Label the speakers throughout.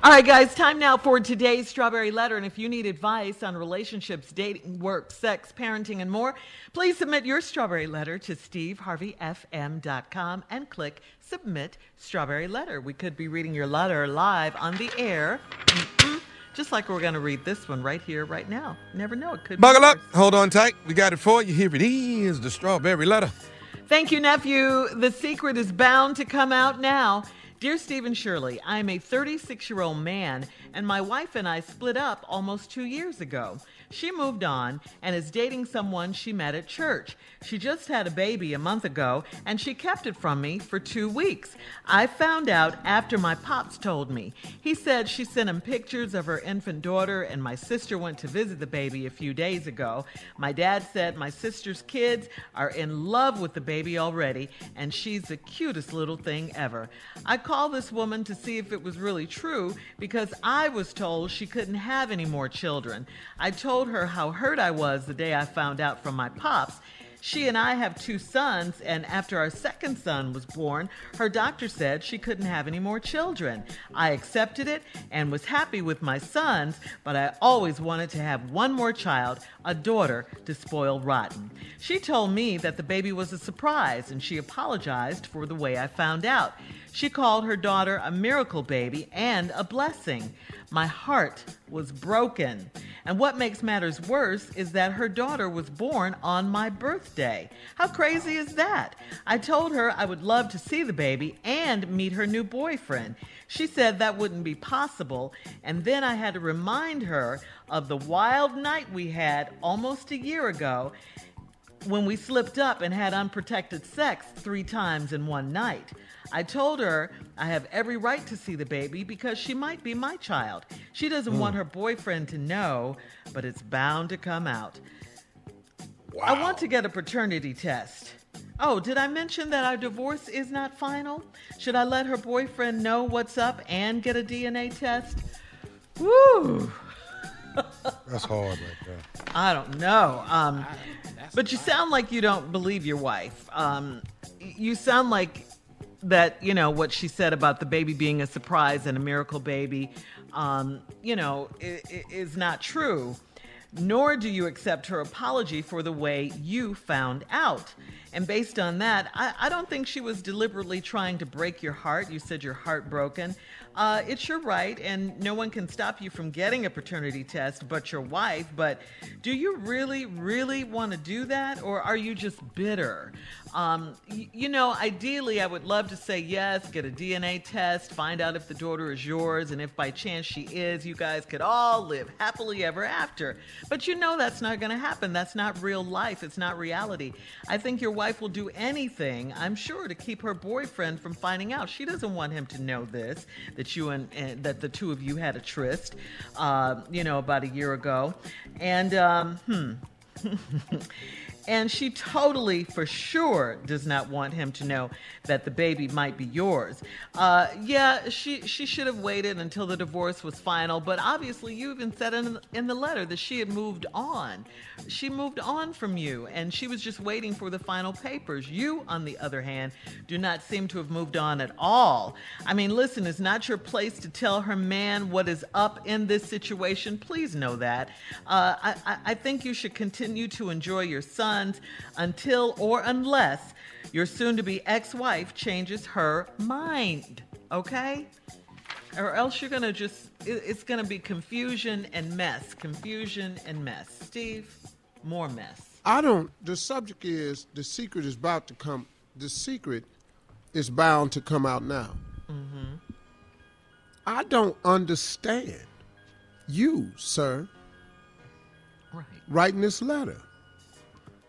Speaker 1: All right, guys, time now for today's Strawberry Letter. And if you need advice on relationships, dating, work, sex, parenting, and more, please submit your Strawberry Letter to steveharveyfm.com and click Submit Strawberry Letter. We could be reading your letter live on the air. Just like we're going to read this one right here, right now. Never know. It could
Speaker 2: Buckle
Speaker 1: be
Speaker 2: up.
Speaker 1: yours.
Speaker 2: Hold on tight. We got it for you. Here it is the strawberry letter.
Speaker 1: Thank you, nephew. The secret is bound to come out now. Dear Steve and Shirley, I am a 36 year old man, and my wife and I split up almost two years ago. She moved on and is dating someone she met at church. She just had a baby a month ago, and she kept it from me for two weeks. I found out after my pops told me. He said she sent him pictures of her infant daughter, and my sister went to visit the baby a few days ago. My dad said my sister's kids are in love with the baby already, and she's the cutest little thing ever. I called this woman to see if it was really true because I was told she couldn't have any more children. I told her how hurt I was the day I found out from my pops. She and I have two sons, and after our second son was born, her doctor said she couldn't have any more children. I accepted it and was happy with my sons, but I always wanted to have one more child, a daughter, to spoil rotten. She told me that the baby was a surprise, and she apologized for the way I found out. She called her daughter a miracle baby and a blessing. My heart was broken. And what makes matters worse is that her daughter was born on my birthday. How crazy is that? I told her I would love to see the baby and meet her new boyfriend. She said that wouldn't be possible, and then I had to remind her of the wild night we had almost a year ago when we slipped up and had unprotected sex three times in one night. I told her I have every right to see the baby because she might be my child. She doesn't want her boyfriend to know, but it's bound to come out. I want to get a paternity test. Oh, did I mention that our divorce is not final? Should I let her boyfriend know what's up and get a DNA test? Woo!
Speaker 2: That's hard right there.
Speaker 1: I don't know. Um, but you sound like you don't believe your wife. Um, you sound like that, you know, what she said about the baby being a surprise and a miracle baby, um, you know, is not true. Nor do you accept her apology for the way you found out. And based on that, I, I don't think she was deliberately trying to break your heart. You said you're heartbroken. Uh, it's your right, and no one can stop you from getting a paternity test but your wife. But do you really, really want to do that, or are you just bitter? Um, you know, ideally, I would love to say yes, get a DNA test, find out if the daughter is yours, and if by chance she is, you guys could all live happily ever after. But you know that's not going to happen. That's not real life. It's not reality. I think your wife will do anything, I'm sure, to keep her boyfriend from finding out. She doesn't want him to know this that you and, and that the two of you had a tryst, uh, you know, about a year ago, and um, hmm. And she totally, for sure, does not want him to know that the baby might be yours. Uh, yeah, she she should have waited until the divorce was final. But obviously, you even said in, in the letter that she had moved on. She moved on from you, and she was just waiting for the final papers. You, on the other hand, do not seem to have moved on at all. I mean, listen, it's not your place to tell her man what is up in this situation. Please know that. Uh, I, I, think you should continue to enjoy your sons until or unless your soon to be ex wife changes her mind. Okay? Or else you're going to just, it- it's going to be confusion and mess. Confusion and mess. Steve, more mess.
Speaker 3: I don't. The subject is the secret is about to come. The secret is bound to come out now. Mm-hmm. I don't understand you, sir,
Speaker 1: Right.
Speaker 3: writing this letter.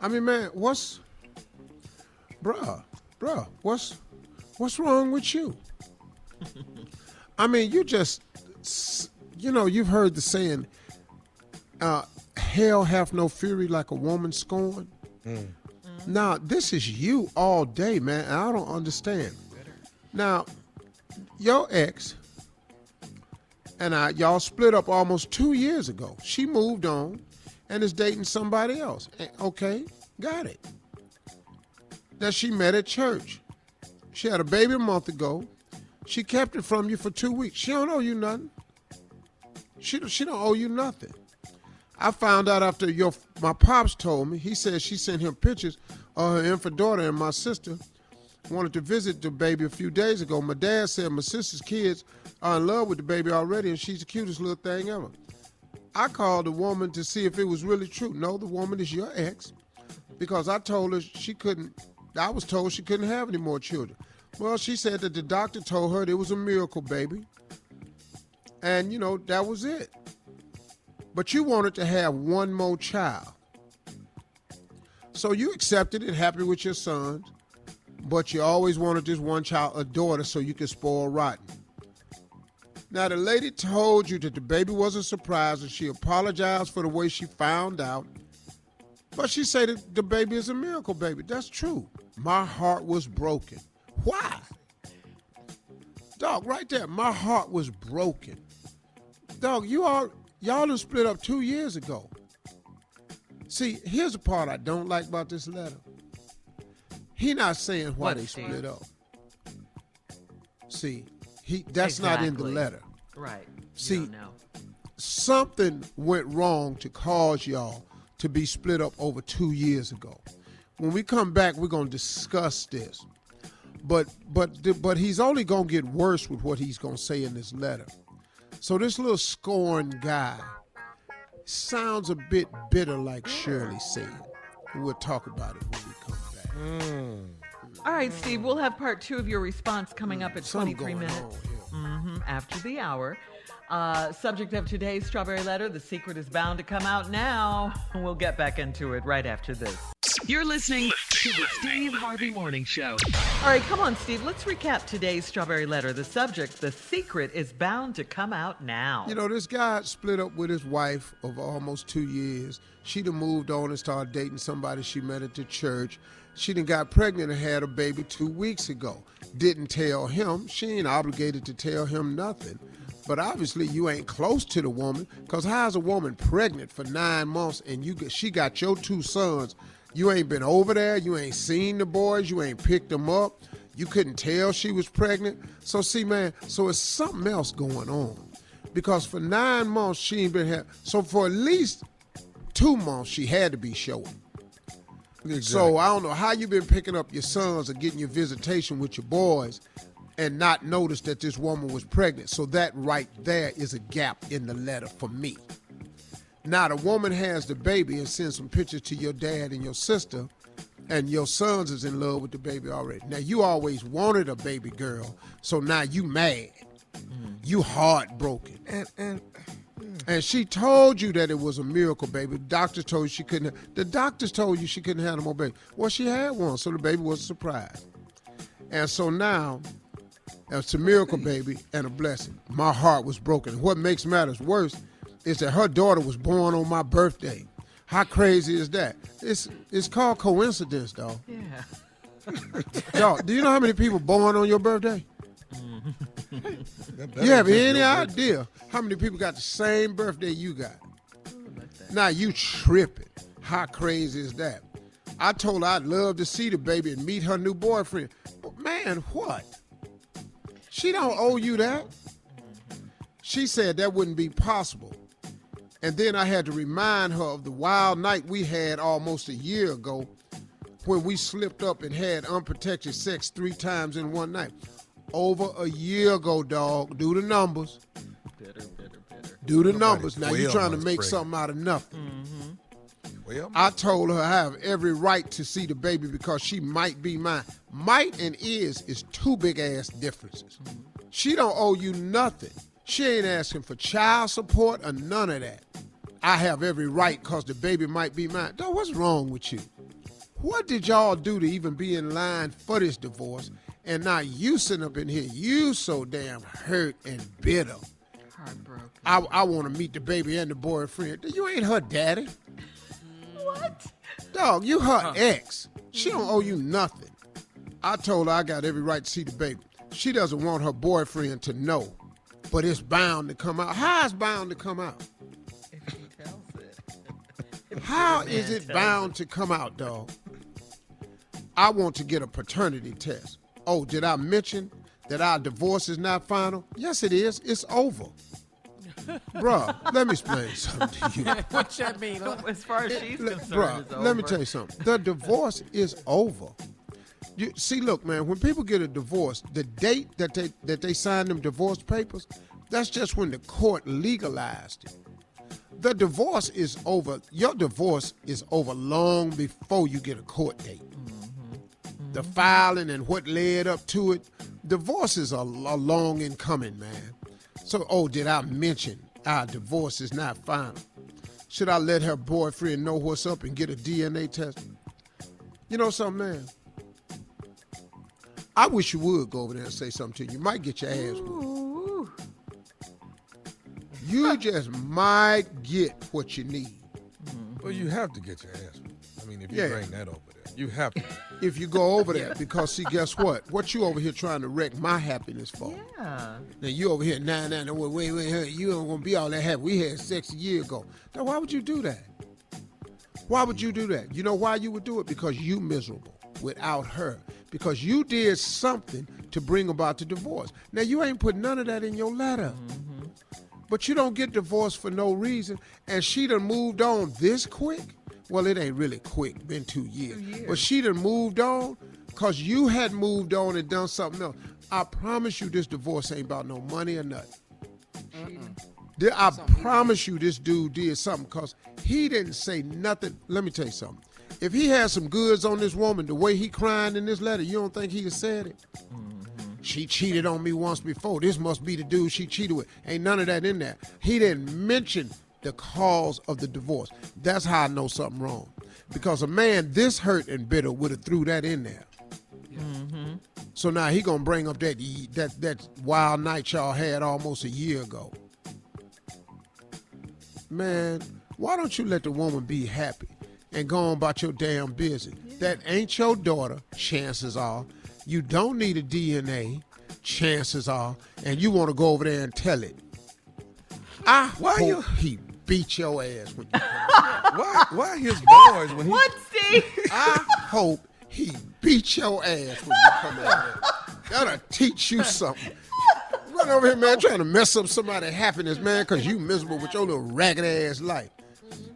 Speaker 3: I mean, man, what's, bruh, bruh, what's, what's wrong with you? I mean, you just, you know, you've heard the saying, uh, "Hell hath no fury like a woman scorned." Now, this is you all day, man. and I don't understand. Now, your ex and I, y'all split up almost two years ago. She moved on and is dating somebody else. Eh, Okay, got it. That she met at church. She had a baby a month ago. She kept it from you for two weeks. She don't owe you nothing. She she don't owe you nothing. I found out after your my pops told me. He said she sent him pictures of her infant daughter and my sister wanted to visit the baby a few days ago. My dad said my sister's kids are in love with the baby already, and she's the cutest little thing ever. I called the woman to see if it was really true. No, the woman is your ex, because I told her she couldn't. I was told she couldn't have any more children. Well, she said that the doctor told her it was a miracle baby, and you know that was it. But you wanted to have one more child. So you accepted it, happy with your sons, but you always wanted this one child, a daughter, so you could spoil rotten. Now, the lady told you that the baby was a surprise and she apologized for the way she found out. But she said that the baby is a miracle baby. That's true. My heart was broken. Why? Dog, right there, my heart was broken. Dog, you all y'all done split up two years ago. See, here's the part I don't like about this letter. He not saying why
Speaker 1: What,
Speaker 3: they split up. See, he that's not in the letter.
Speaker 1: Right. You
Speaker 3: See-
Speaker 1: don't know.
Speaker 3: Something went wrong to cause y'all to be split up over two years ago. When we come back, we're gonna discuss this. But but but he's only gonna get worse with what he's gonna say in this letter. So this little scorned guy sounds a bit bitter, like Shirley said. And we'll talk about it when we come back. Hmm.
Speaker 1: All right, Steve, we'll have part two of your response coming up at
Speaker 3: Something
Speaker 1: 23
Speaker 3: going
Speaker 1: minutes
Speaker 3: on here.
Speaker 1: Mhm, after the hour. Uh, subject of today's Strawberry Letter The Secret is bound to come out now. We'll get back into it right after this.
Speaker 4: You're listening to the Steve Harvey Morning Show.
Speaker 1: All right, come on, Steve. Let's recap today's Strawberry Letter. The subject The Secret is bound to come out now.
Speaker 3: You know, this guy split up with his wife of almost two years. She done moved on and started dating somebody she met at the church. She done got pregnant and had a baby two weeks ago. Didn't tell him. She ain't obligated to tell him nothing. But obviously, you ain't close to the woman, cause how's a woman pregnant for nine months and you she got your two sons? You ain't been over there. You ain't seen the boys. You ain't picked them up. You couldn't tell she was pregnant. So see, man, so it's something else going on. Because for nine months she ain't been here. So for at least two months she had to be showing. So I don't know how you've been picking up your sons or getting your visitation with your boys and not notice that this woman was pregnant. So that right there is a gap in the letter for me. Now the woman has the baby and sends some pictures to your dad and your sister, and your sons is in love with the baby already. Now you always wanted a baby girl, so now you mad. Mm. You heartbroken.
Speaker 2: And and
Speaker 3: And she told you that it was a miracle baby. The doctor told you she couldn't. The doctors told you she couldn't have no more baby. Well, she had one, so the baby was a surprise. And so now, it's a miracle baby and a blessing. My heart was broken. What makes matters worse is that her daughter was born on my birthday. How crazy is that? It's it's called coincidence, though.
Speaker 1: yeah.
Speaker 3: Dog, do you know how many people born on your birthday?
Speaker 2: Mm-hmm.
Speaker 3: You have any idea how many people got the same birthday you got? Now you tripping. How crazy is that? I told her I'd love to see the baby and meet her new boyfriend. But man, what? She don't owe you that. She said that wouldn't be possible. And then I had to remind her of the wild night we had almost a year ago when we slipped up and had unprotected sex three times in one night. Over a year ago, dog. Do the numbers.
Speaker 1: Bitter, bitter, bitter.
Speaker 3: Do the numbers. Now you're trying to make
Speaker 2: pregnant.
Speaker 3: something out of nothing.
Speaker 2: Well,
Speaker 3: I told her I have every right to see the baby because she might be mine. Might and is is two big ass differences. She don't owe you nothing. She ain't asking for child support or none of that. I have every right because the baby might be mine. Dog, what's wrong with you? What did y'all do to even be in line for this divorce? And now you sitting up in here, you so damn hurt and bitter.
Speaker 1: Heartbroken.
Speaker 3: I, I want to meet the baby and the boyfriend. You ain't her daddy.
Speaker 1: What?
Speaker 3: Dog, you her ex. She don't owe you nothing. I told her I got every right to see the baby. She doesn't want her boyfriend to know, but it's bound to come out. How is bound to come out? How
Speaker 1: the
Speaker 3: is
Speaker 1: man
Speaker 3: it bound to come out, dog? I want to get a paternity test. Oh, did I mention that our divorce is not final? Yes, it is. It's over. Bruh, let me explain something to you.
Speaker 5: what that mean?
Speaker 1: As far as she's
Speaker 3: Let-
Speaker 1: concerned,
Speaker 3: bruh,
Speaker 1: it's
Speaker 3: let me tell you something. The divorce is over. You see, look, man. When people get a divorce, the date that they that they sign them divorce papers, that's just when the court legalized it. The divorce is over. Your divorce is over long before you get a court date. Mm-hmm. The mm-hmm. filing and what led up to it. Divorces are, a, a long in coming, man. So, oh, did I mention our divorce is not final? Should I let her boyfriend know what's up and get a DNA test? You know something, man? I wish you would go over there and say something to you. You might get your ass whooped. You just might get what you need. Mm-hmm.
Speaker 2: Well, you have to get your ass. I mean, if you
Speaker 3: Yeah.
Speaker 2: bring that over there, you have to.
Speaker 3: If you go over there, because see, guess what? What you over here trying to wreck my happiness for?
Speaker 1: Yeah.
Speaker 3: Now you over here, nah, nah, nah, wait, wait, wait, hey, you ain't gonna be all that happy. We had sex a year ago. Now, why would you do that? Why would you do that? You know why you would do it? Because you miserable without her. Because you did something to bring about the divorce. Now you ain't put none of that in your letter. Mm-hmm. But you don't get divorced for no reason. And she done moved on this quick. Well, it ain't really quick, been two years. But she done moved on because you had moved on and done something else. I promise you this divorce ain't about no money or nothing. Th- I promise you this dude did something because he didn't say nothing. Let me tell you something. If he had some goods on this woman, the way he crying in this letter, you don't think have said it? She cheated on me once before. This must be the dude she cheated with. Ain't none of that in there. He didn't mention the cause of the divorce. That's how I know something wrong. Because a man this hurt and bitter would have threw that in there. Mm-hmm. So now he gonna bring up that that that wild night y'all had almost a year ago. Man, why don't you let the woman be happy and go on about your damn business? That ain't your daughter, chances are. You don't need a DNA, chances are, and you want to go over there and tell it. I
Speaker 2: Why
Speaker 3: hope
Speaker 2: you-
Speaker 3: he beat your ass when you
Speaker 2: Why? Why his boys when he?
Speaker 1: What, Steve?
Speaker 3: I hope he beat your ass when you come over there. That'll teach you something. Run over here, man, trying to mess up somebody's happiness, man, because you miserable with your little ragged ass life.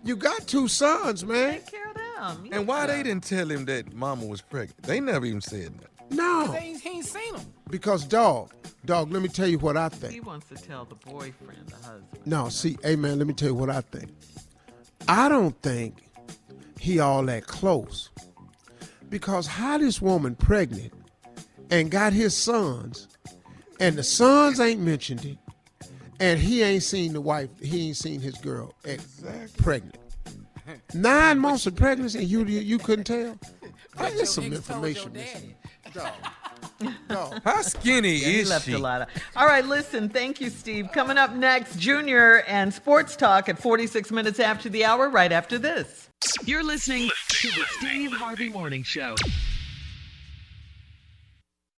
Speaker 3: You got two sons, man.
Speaker 1: Take care of them.
Speaker 2: And why they didn't tell him that Mama was pregnant? They never even said that.
Speaker 3: No,
Speaker 5: He ain't, he ain't seen him.
Speaker 3: because dog, dog. Let me tell you what I think.
Speaker 1: He wants to tell the boyfriend, the husband.
Speaker 3: No, see, hey man, let me tell you what I think. I don't think he all that close. Because how this woman pregnant and got his sons, and the sons ain't mentioned it, and he ain't seen the wife, he ain't seen his girl ex- pregnant. Nine months of pregnancy, and you you, you couldn't tell. That's just some
Speaker 5: Your ex told your
Speaker 3: information. missing.
Speaker 5: Daddy.
Speaker 3: Dog. Dog.
Speaker 2: How skinny
Speaker 1: Yeah, he
Speaker 2: is
Speaker 1: left
Speaker 2: she?
Speaker 1: a lot of. All right, listen. Thank you, Steve. Coming up next, Junior and Sports Talk at 46 minutes after the hour. Right after this.
Speaker 4: You're listening to the Steve Harvey Morning Show.